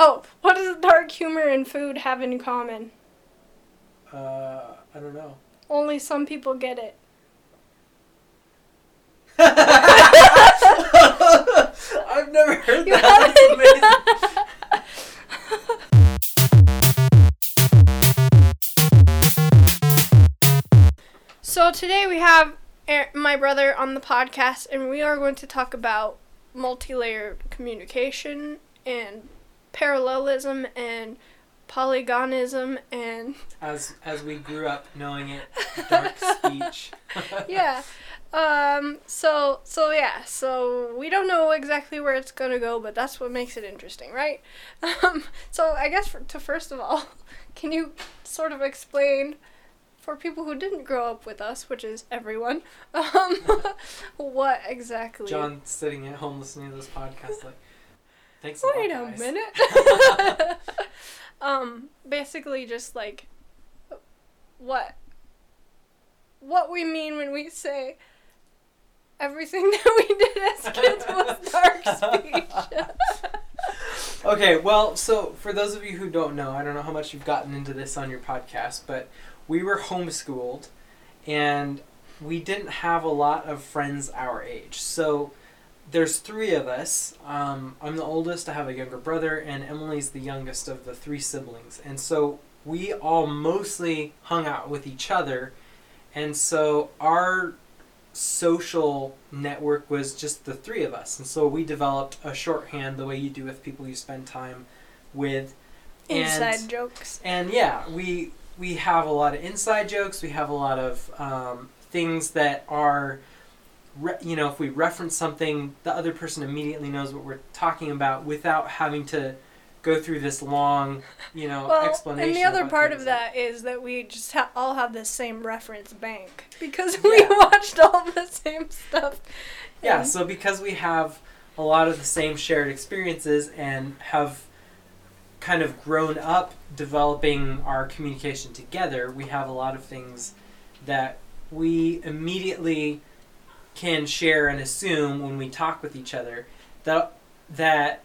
Oh, what does dark humor and food have in common? Uh, I don't know. Only some people get it. I've never heard You that. So today we have my brother on the podcast, and we are going to talk about multi-layered communication and parallelism and polygonism and As as we grew up knowing it, dark speech. yeah. Um. So so yeah. So we don't know exactly where it's gonna go, but that's what makes it interesting, right? Um. So I guess for, to first of all, can you sort of explain for people who didn't grow up with us, which is everyone, um, what exactly? John sitting at home listening to this podcast, like, thanks. Wait a a guys. minute. um. Basically, just like what what we mean when we say everything that we did as kids was dark speech. Okay, well, so for those of you who don't know, I don't know how much you've gotten into this on your podcast, but we were homeschooled and we didn't have a lot of friends our age. So there's three of us. Um, I'm the oldest, I have a younger brother, and Emily's the youngest of the three siblings. And so we all mostly hung out with each other. And so our social network was just the three of us. And so we developed a shorthand the way you do with people you spend time with. And- Inside jokes. and yeah, we we have a lot of inside jokes. We have a lot of um, things that are, re- you know, if we reference something, the other person immediately knows what we're talking about without having to go through this long, you know, Well, explanation. and the other part of are. that is that we just ha- all have the same reference bank because we Yeah. watched all the same stuff. Yeah, so because we have a lot of the same shared experiences and have kind of grown up developing our communication together, we have a lot of things that we immediately can share and assume when we talk with each other that that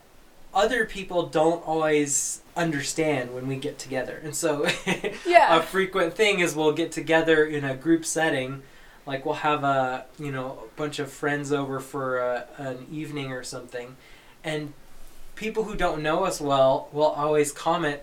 other people don't always understand when we get together. And so Yeah. a frequent thing is we'll get together in a group setting like we'll have a you know a bunch of friends over for a, an evening or something and people who don't know us well will always comment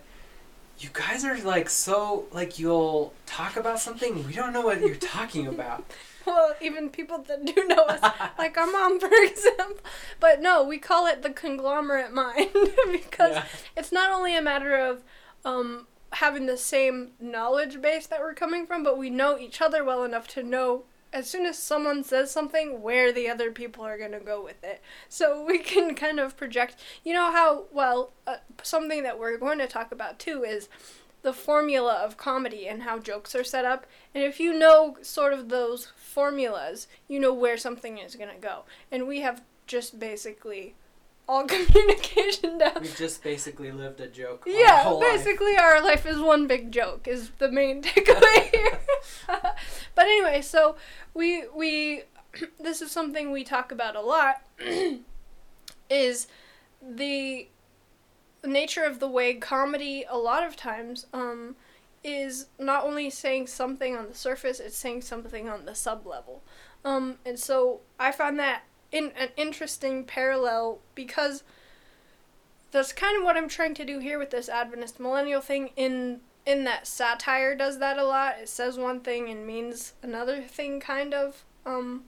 you guys are like so like you'll talk about something we don't know what you're talking about Well, even people that do know us, like our mom, for example. But no, we call it the conglomerate mind because Yeah. it's not only a matter of um, having the same knowledge base that we're coming from, but we know each other well enough to know as soon as someone says something where the other people are going to go with it. So we can kind of project. You know how, well, uh, something that we're going to talk about too is the formula of comedy and how jokes are set up. And if you know sort of those formulas, you know where something is going to go. And we have just basically all communication down. we've just basically lived a joke our Yeah, whole life. basically our life is one big joke is the main takeaway here. but anyway, so we we this is something we talk about a lot is the nature of the way comedy a lot of times um is not only saying something on the surface, it's saying something on the sub level. Um, and so I found that in an interesting parallel because that's kind of what I'm trying to do here with this Adventist millennial thing. In in that satire does that a lot. It says one thing and means another thing, kind of. Um,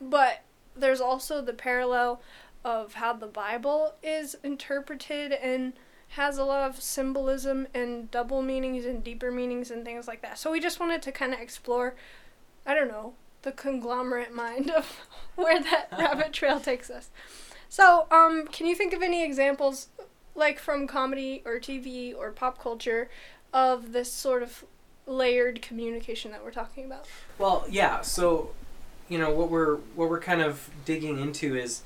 but there's also the parallel of how the Bible is interpreted and has a lot of symbolism and double meanings and deeper meanings and things like that. So we just wanted to kind of explore, I don't know, the conglomerate mind of where that rabbit trail takes us. So, um, can you think of any examples, like from comedy or TV or pop culture, of this sort of layered communication that we're talking about? Well, yeah. So, you know what we're what we're kind of digging into is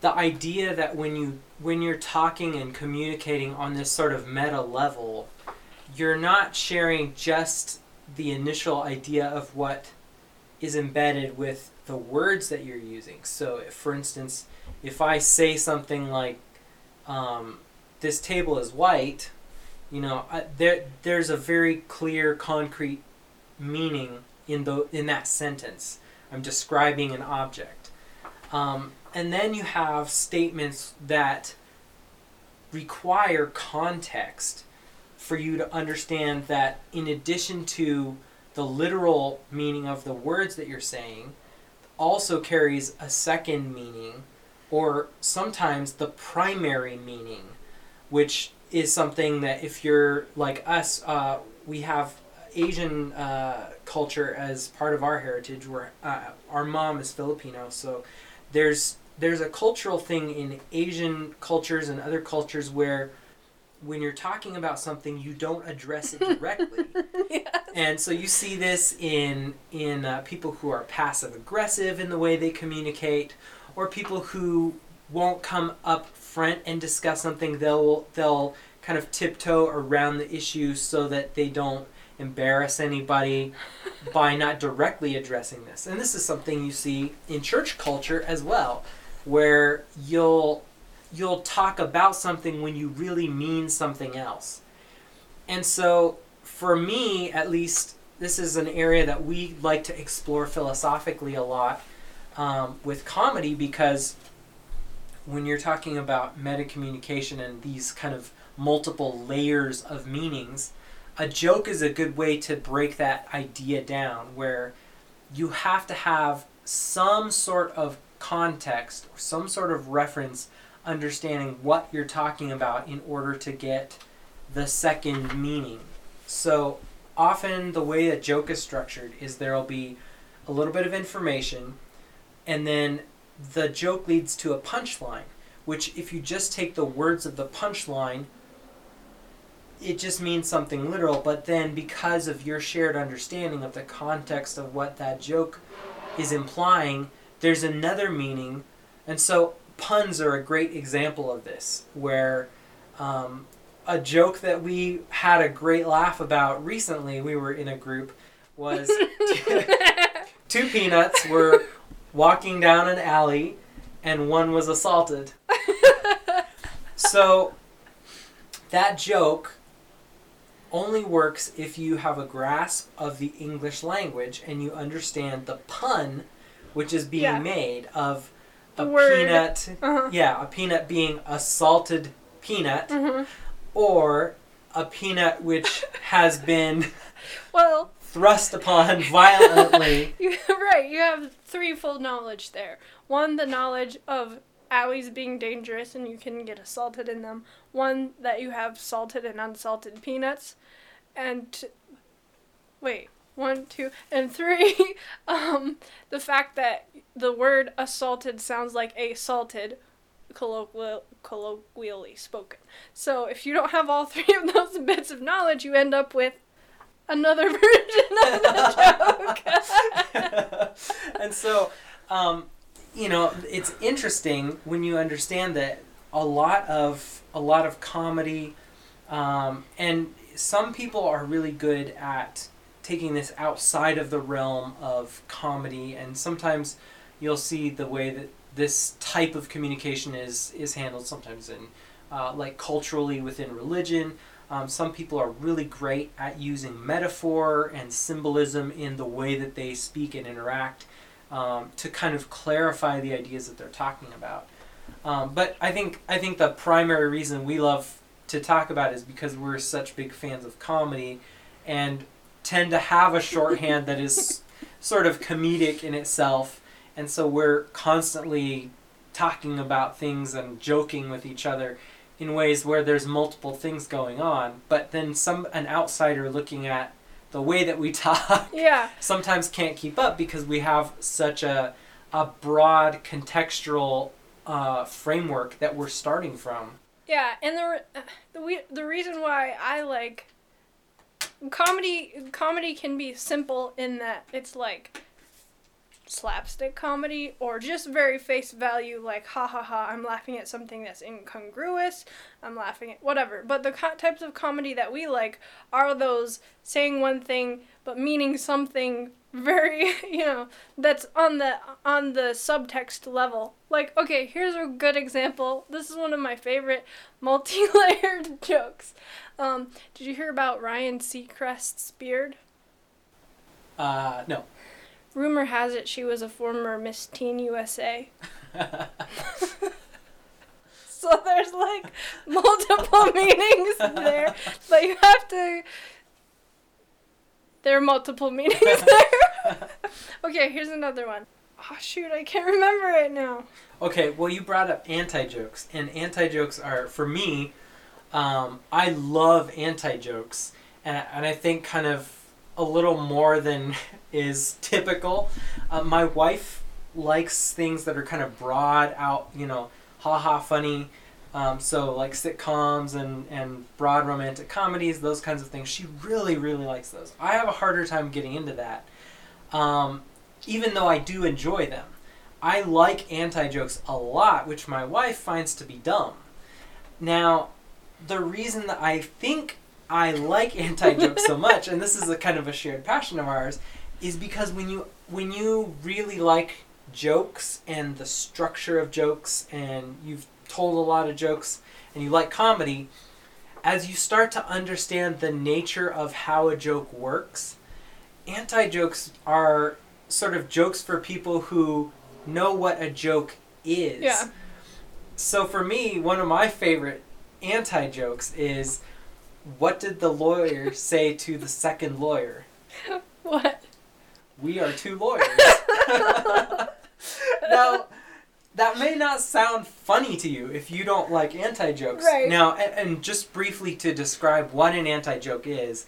the idea that when you when you're talking and communicating on this sort of meta level, you're not sharing just the initial idea of what is embedded with the words that you're using. So, if, for instance, if I say something like, um, this table is white, you know, uh, there there's a very clear, concrete meaning in the in that sentence. I'm describing an object, um, and then you have statements that require context for you to understand that in addition to the literal meaning of the words that you're saying also carries a second meaning or sometimes the primary meaning which is something that if you're like us uh, we have asian uh, culture as part of our heritage where uh, our mom is filipino. So there's there's a cultural thing in asian cultures and other cultures where when you're talking about something, you don't address it directly. yes. And so you see this in in uh, people who are passive aggressive in the way they communicate, or people who won't come up front and discuss something. They'll they'll kind of tiptoe around the issue so that they don't embarrass anybody by not directly addressing this. And this is something you see in church culture as well, where you'll you'll talk about something when you really mean something else. And so, for me, at least, this is an area that we like to explore philosophically a lot um, with comedy because when you're talking about meta communication and these kind of multiple layers of meanings, a joke is a good way to break that idea down where you have to have some sort of context or some sort of reference understanding what you're talking about in order to get the second meaning. So often the way a joke is structured is there'll be a little bit of information and then the joke leads to a punchline, which if you just take the words of the punchline, it just means something literal, but then because of your shared understanding of the context of what that joke is implying, there's another meaning. And so puns are a great example of this, where um, a joke that we had a great laugh about recently, we were in a group, was two peanuts were walking down an alley and one was assaulted. so that joke only works if you have a grasp of the English language and you understand the pun which is being yeah. made of a word. peanut. Uh-huh. Yeah, a peanut being a salted peanut, mm-hmm. or a peanut which has been well thrust upon violently. you, right, you have threefold knowledge there. One, the knowledge of alleys being dangerous and you can get assaulted in them. One, that you have salted and unsalted peanuts. And t- wait, one, two, and three, um, the fact that the word assaulted sounds like assaulted, colloquial, colloquially spoken. So if you don't have all three of those bits of knowledge, you end up with another version of the joke. and so, um, you know, it's interesting when you understand that a lot of a lot of comedy, um, and some people are really good at taking this outside of the realm of comedy, and sometimes you'll see the way that this type of communication is is handled. Sometimes in uh, like culturally within religion. Um, some people are really great at using metaphor and symbolism in the way that they speak and interact um, to kind of clarify the ideas that they're talking about. Um, but I think I think the primary reason we love to talk about is because we're such big fans of comedy, and tend to have a shorthand that is sort of comedic in itself, and so we're constantly talking about things and joking with each other in ways where there's multiple things going on, but then some an outsider looking at the way that we talk yeah. sometimes can't keep up because we have such a a broad contextual uh, framework that we're starting from. Yeah, and the the the reason why I like comedy comedy can be simple in that it's like slapstick comedy or just very face value like ha ha ha i'm laughing at something that's incongruous i'm laughing at whatever but the co- types of comedy that we like are those saying one thing but meaning something very you know that's on the on the subtext level. Like okay here's a good example. This is one of my favorite multi-layered jokes. Um, did you hear about ryan seacrest's beard? Uh, no. rumor has it she was a former miss teen usa so there's like multiple meanings there but you have to there are multiple meanings there okay here's another one. Oh shoot i can't remember it now Okay, well, you brought up anti jokes, and anti jokes are, for me, um, I love anti jokes, and, and I think kind of a little more than is typical. Uh, my wife likes things that are kind of broad out, you know, ha ha funny. Um, so, like sitcoms and, and broad romantic comedies, those kinds of things. She really, really likes those. I have a harder time getting into that, um, even though I do enjoy them. I like anti jokes a lot, which my wife finds to be dumb. Now, the reason that I think I like anti jokes so much, and this is a kind of a shared passion of ours, is because when you when you really like jokes and the structure of jokes, and you've told a lot of jokes, and you like comedy, as you start to understand the nature of how a joke works, anti jokes are sort of jokes for people who know what a joke is. Yeah. So for me, one of my favorite anti jokes is what did the lawyer say to the second lawyer? what We are two lawyers. now, that may not sound funny to you if you don't like anti jokes. Right. Now, and, and just briefly to describe what an anti joke is,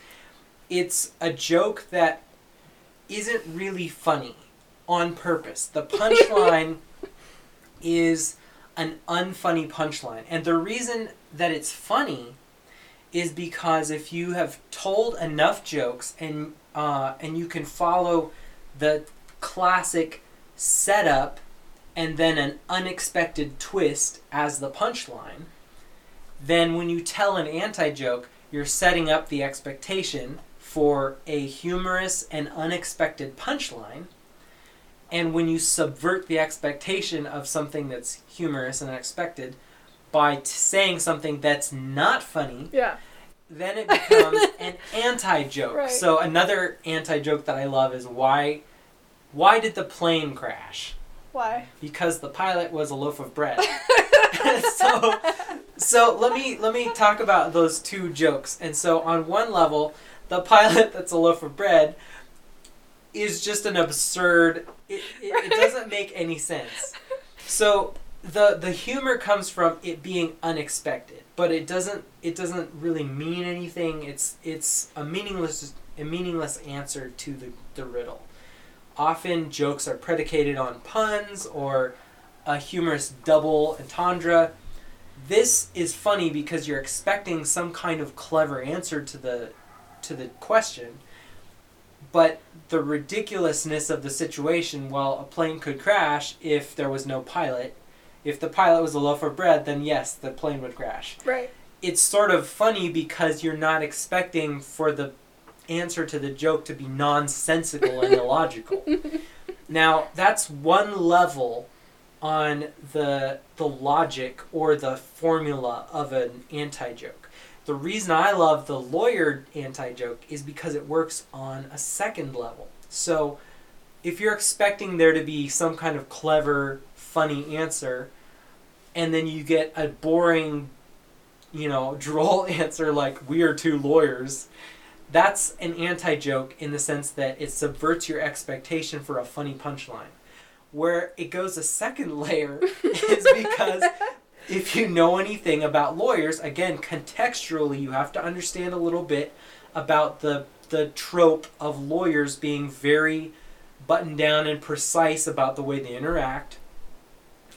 it's a joke that isn't really funny on purpose. The punchline is an unfunny punchline. And the reason that it's funny is because if you have told enough jokes and uh, and you can follow the classic setup and then an unexpected twist as the punchline, then when you tell an anti joke, you're setting up the expectation for a humorous and unexpected punchline. And when you subvert the expectation of something that's humorous and unexpected by t- saying something that's not funny, yeah then it becomes an anti joke. Right. So another anti joke that I love is why why did the plane crash? Why Because the pilot was a loaf of bread. so so let me let me talk about those two jokes. And so on one level, the pilot that's a loaf of bread is just an absurd it, it, it doesn't make any sense. So the the humor comes from it being unexpected, but it doesn't it doesn't really mean anything. It's it's a meaningless a meaningless answer to the, the riddle. Often jokes are predicated on puns or a humorous double entendre. This is funny because you're expecting some kind of clever answer to the to the question, but the ridiculousness of the situation, well, a plane could crash if there was no pilot. If the pilot was a loaf of bread, then yes, the plane would crash. right It's sort of funny because you're not expecting for the answer to the joke to be nonsensical and illogical. Now, that's one level on the the logic or the formula of an anti-joke. The reason I love the lawyer anti-joke is because it works on a second level. So, if you're expecting there to be some kind of clever, funny answer, and then you get a boring, you know, droll answer like "We are two lawyers," that's an anti-joke in the sense that it subverts your expectation for a funny punchline. Where it goes a second layer is because if you know anything about lawyers, again, contextually, you have to understand a little bit about the the trope of lawyers being very buttoned down and precise about the way they interact.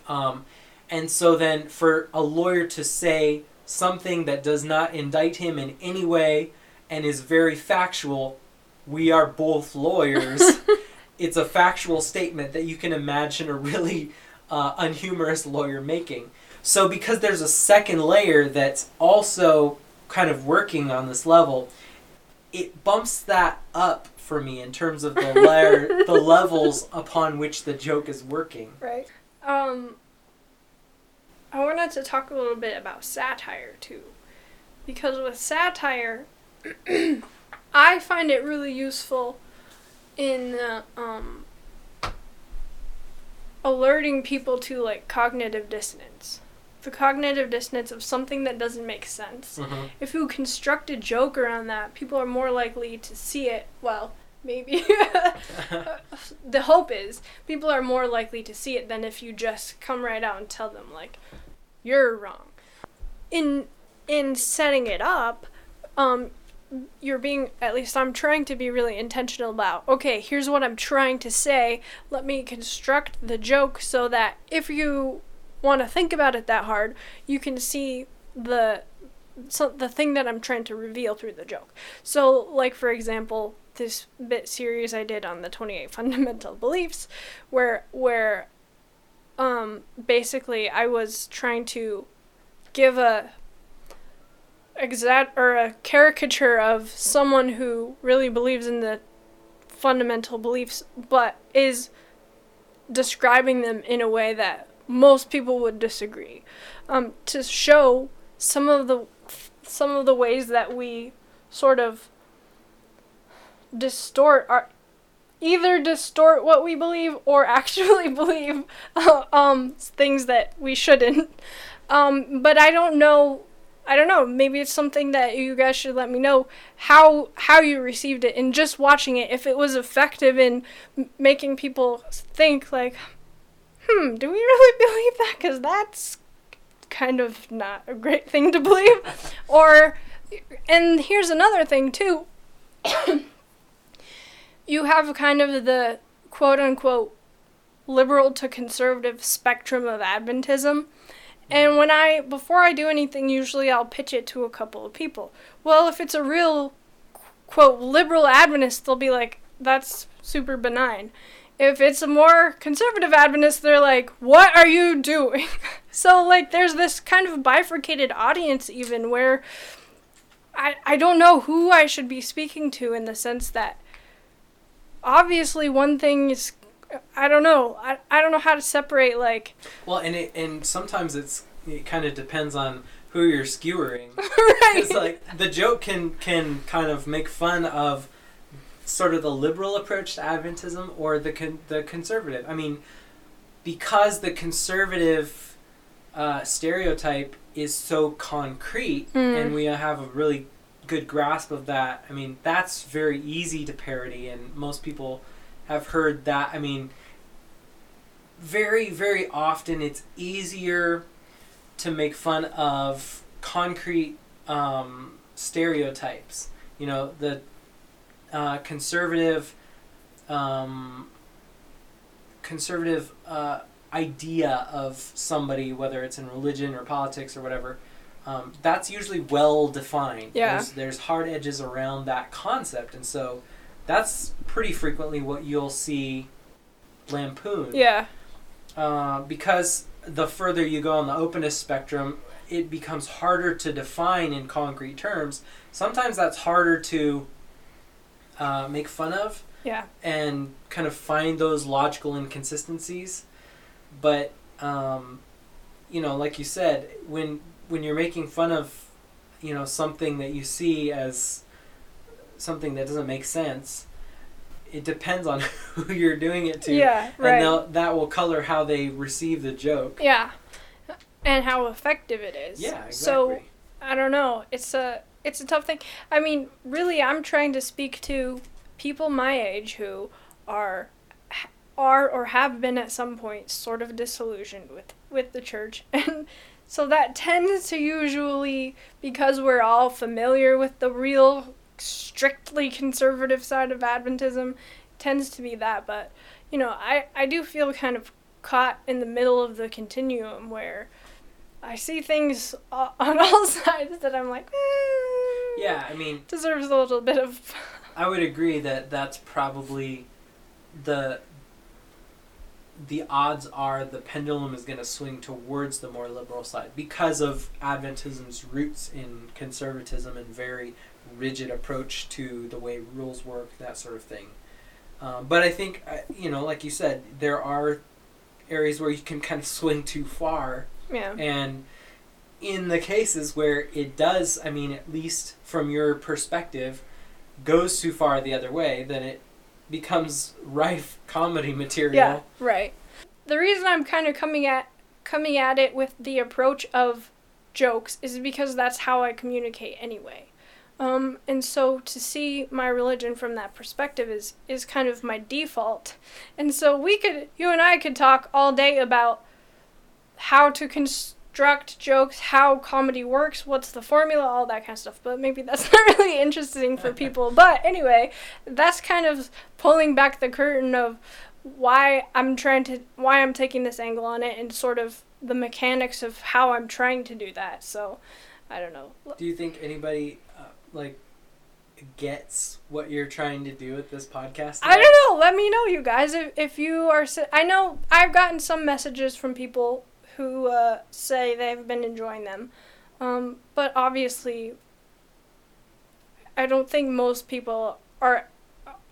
Um, and so then, for a lawyer to say something that does not indict him in any way and is very factual, we are both lawyers. it's a factual statement that you can imagine a really uh, unhumorous lawyer making. So, because there's a second layer that's also kind of working on this level, it bumps that up for me in terms of the layer, the levels upon which the joke is working. Right. Um, I wanted to talk a little bit about satire too, because with satire, I find it really useful in uh, um, alerting people to like cognitive dissonance. The cognitive dissonance of something that doesn't make sense. Mm-hmm. If you construct a joke around that, people are more likely to see it. Well, maybe. the hope is people are more likely to see it than if you just come right out and tell them like you're wrong. In in setting it up, um you're being at least I'm trying to be really intentional about okay, here's what I'm trying to say. Let me construct the joke so that if you want to think about it that hard, you can see the so the thing that I'm trying to reveal through the joke. So like for example, this bit series I did on the 28 fundamental beliefs where where um basically I was trying to give a exact or a caricature of someone who really believes in the fundamental beliefs but is describing them in a way that most people would disagree. Um, to show some of the some of the ways that we sort of distort our either distort what we believe or actually believe uh, um, things that we shouldn't. Um, but i don't know I don't know. Maybe it's something that you guys should let me know how how you received it and just watching it if it was effective in m- making people think like, hmm, do we really believe that? Because that's kind of not a great thing to believe. or, and here's another thing too. you have kind of the quote unquote liberal to conservative spectrum of Adventism. And when I, before I do anything, usually I'll pitch it to a couple of people. Well, if it's a real, quote, liberal Adventist, they'll be like, that's super benign. If it's a more conservative Adventist, they're like, what are you doing? so, like, there's this kind of bifurcated audience, even where I, I don't know who I should be speaking to in the sense that obviously one thing is I don't know. I, I don't know how to separate like Well, and it and sometimes it's it kind of depends on who you're skewering. right. It's like the joke can can kind of make fun of sort of the liberal approach to Adventism or the con- the conservative. I mean, because the conservative uh, stereotype is so concrete, Mm. and we have a really good grasp of that. I mean, that's very easy to parody, and most people have heard that. I mean, very very often it's easier to make fun of concrete um, stereotypes. You know, the uh, conservative um, conservative uh, idea of somebody, whether it's in religion or politics or whatever. Um, that's usually well defined. Yeah. There's, there's hard edges around that concept, and so that's pretty frequently what you'll see lampooned Yeah. uh, because the further you go on the openness spectrum, it becomes harder to define in concrete terms. Sometimes that's harder to uh, make fun of Yeah. and kind of find those logical inconsistencies. But um, you know, like you said, when when you're making fun of you know something that you see as something that doesn't make sense, it depends on who you're doing it to Yeah. and Right. they'll- that will color how they receive the joke. Yeah. And how effective it is. Yeah, exactly. So I don't know. It's a it's a tough thing. I mean, really, I'm trying to speak to people my age who are are or have been at some point sort of disillusioned with with the church and so that tends to usually because we're all familiar with the real strictly conservative side of adventism. Tends to be that but you know i i do feel kind of caught in the middle of the continuum where i see things on all sides that i'm like eh, Yeah, I mean, deserves a little bit of I would agree that that's probably the the odds are the pendulum is going to swing towards the more liberal side because of Adventism's roots in conservatism and very rigid approach to the way rules work, that sort of thing. Um, but I think, uh, you know, like you said, there are areas where you can kind of swing too far. Yeah. And in the cases where it does, I mean, at least from your perspective, goes too far the other way, then it becomes rife comedy material. Yeah, right. The reason I'm kind of coming at coming at it with the approach of jokes is because that's how I communicate anyway. Um, and so to see my religion from that perspective is is kind of my default. And so we could you and I could talk all day about how to construct jokes, how comedy works, what's the formula, all that kind of stuff. But maybe that's not really interesting for people. But anyway, that's kind of pulling back the curtain of why I'm trying to why I'm taking this angle on it and sort of the mechanics of how I'm trying to do that. So, I don't know. Do you think anybody like gets what you're trying to do with this podcast? I don't know. Let me know, you guys, if, if you are. I know I've gotten some messages from people who uh, say they've been enjoying them, um, but obviously, I don't think most people are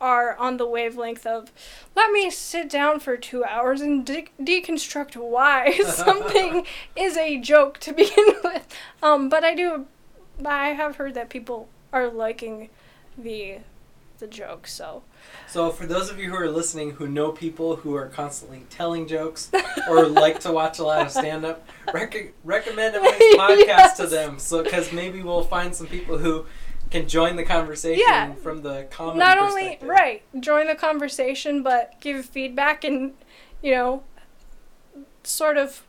are on the wavelength of let me sit down for two hours and de- deconstruct why something is a joke to begin with. Um, but I do, I have heard that people are liking the the joke. So. So for those of you who are listening who know people who are constantly telling jokes or like to watch a lot of stand up, rec- recommend Emily's podcast yes. to them. So because maybe we'll find some people who can join the conversation yeah. from the comedy Not only right, join the conversation, but give feedback and you know, sort of.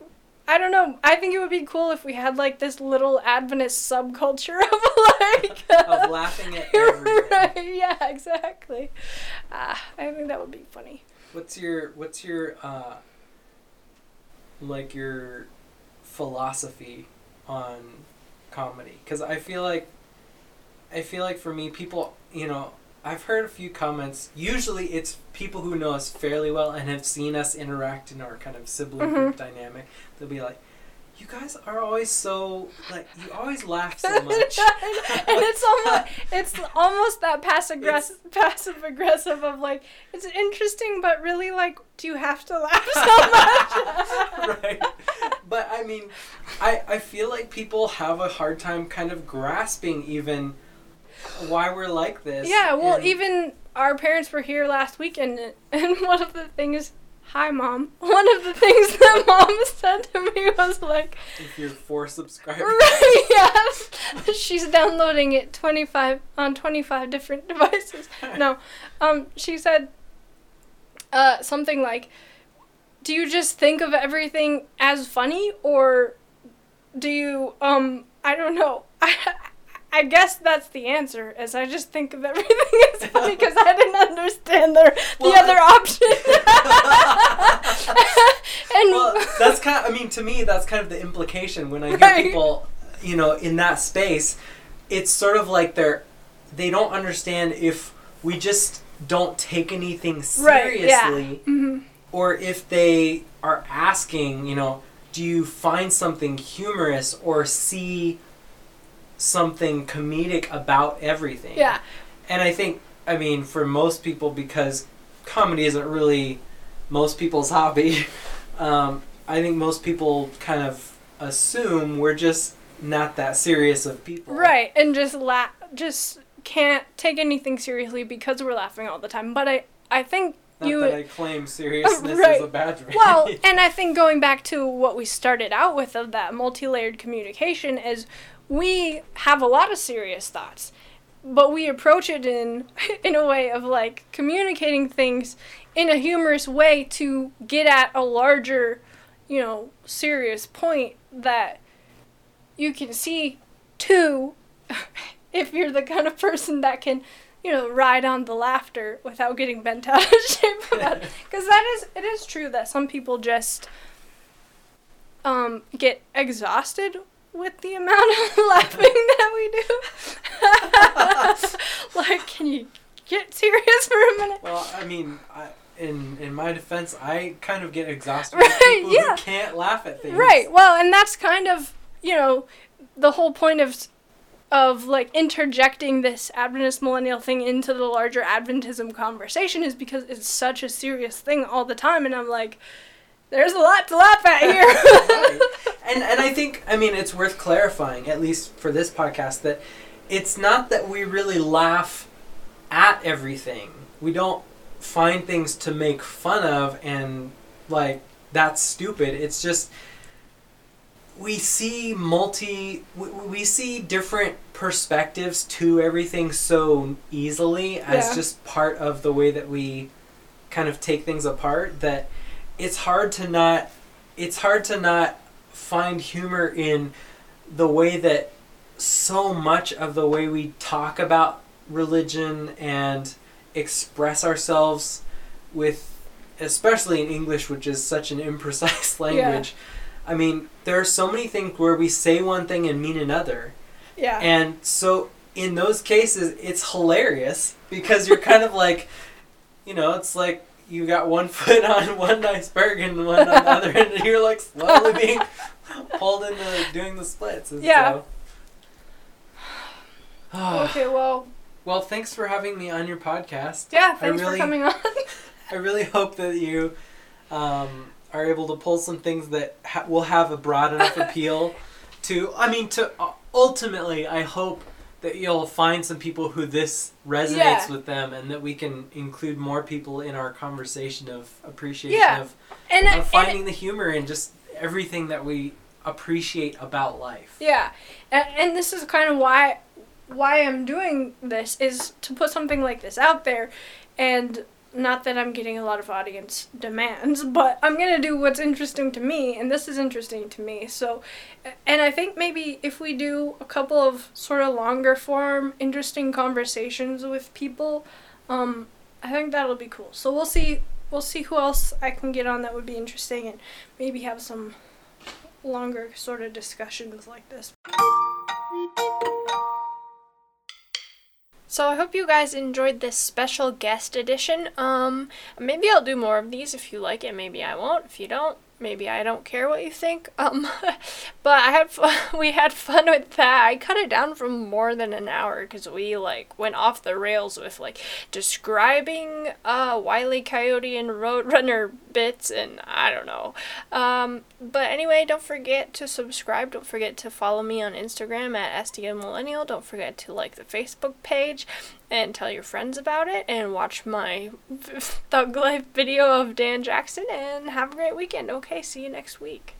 I don't know. I think it would be cool if we had like this little Adventist subculture of like of laughing at everything. right, yeah, exactly. Uh, I think that would be funny. What's your What's your uh, like your philosophy on comedy? Because I feel like I feel like for me, people, you know, I've heard a few comments. Usually, it's people who know us fairly well and have seen us interact in our kind of sibling mm-hmm. group dynamic. They'll be like, "You guys are always so like you always laugh so much." and it's almost it's almost that passive aggressive passive aggressive of like it's interesting, but really like, do you have to laugh so much? right. But I mean, I I feel like people have a hard time kind of grasping even why we're like this. Yeah, well, and even our parents were here last weekend, and one of the things, hi mom, one of the things that mom said to me was like, if you're four subscribers, right? Yes, she's downloading it twenty five on twenty five different devices. no, um, she said, uh, something like, do you just think of everything as funny, or do you um I don't know. I I guess that's the answer. Is I just think of everything as funny because I didn't understand the well, the other option. and well, that's kind. Of, I mean, to me, that's kind of the implication when I hear right. people, you know, in that space. It's sort of like they're they don't understand if we just don't take anything seriously, right, yeah. mm-hmm. or if they are asking, you know, do you find something humorous or see something comedic about everything. Yeah. And I think, I mean, for most people, because comedy isn't really most people's hobby, um, I think most people kind of assume we're just not that serious of people. Right, and just la- just can't take anything seriously because we're laughing all the time. But I, I think not you that I claim seriousness right. as a badge. Well, and I think going back to what we started out with of that multi-layered communication is we have a lot of serious thoughts, but we approach it in in a way of like communicating things in a humorous way to get at a larger, you know, serious point that you can see too if you're the kind of person that can you know ride on the laughter without getting bent out of shape because that is it is true that some people just um, get exhausted with the amount of laughing that we do. like, can you get serious for a minute? Well, I mean, I, in in my defense, I kind of get exhausted Right, with people yeah. who can't laugh at things. Right. Well, and that's kind of you know the whole point of of like interjecting this Adventist millennial thing into the larger Adventism conversation is because it's such a serious thing all the time, and I'm like, there's a lot to laugh at here. Right. And and I think I mean it's worth clarifying, at least for this podcast, that it's not that we really laugh at everything. We don't find things to make fun of and like that's stupid. It's just we see multi we, we see different perspectives to everything so easily as Yeah. just part of the way that we kind of take things apart that it's hard to not it's hard to not find humor in the way that so much of the way we talk about religion and express ourselves with especially in English which is such an imprecise language. Yeah. I mean, there are so many things where we say one thing and mean another. yeah. And so in those cases, it's hilarious because you're kind of like, you know, it's like you got one foot on one iceberg and one on the other, and you're like slowly being pulled into doing the splits. And Yeah. So, okay. Well. well, thanks for having me on your podcast. Yeah. I Thanks really- for coming on. I really hope that you um, are able to pull some things that ha- will have a broad enough appeal to. I mean, to uh, ultimately, I hope that you'll find some people who this resonates Yeah. with them, and that we can include more people in our conversation of appreciation Yeah. of, and, of and finding the humor in just everything that we appreciate about life. Yeah, and, and this is kind of why why I'm doing this is to put something like this out there, and not that I'm getting a lot of audience demands, but I'm gonna do what's interesting to me, and this is interesting to me. So, and I think maybe if we do a couple of sort of longer form, interesting conversations with people, um, I think that'll be cool. So we'll see. We'll see who else I can get on that would be interesting, and maybe have some longer sort of discussions like this. So I hope you guys enjoyed this special guest edition. Um maybe I'll do more of these if you like it, maybe I won't. If you don't, maybe I don't care what you think. Um but I had fun, we had fun with that. I cut it down from more than an hour cuz we like went off the rails with like describing uh Wile E. Coyote and Roadrunner bits and I don't know. Um but anyway, don't forget to subscribe. Don't forget to follow me on Instagram at SDM Millennial. Don't forget to like the Facebook page and tell your friends about it and watch my Thug Life video of Dan Jackson and have a great weekend. Okay, see you next week.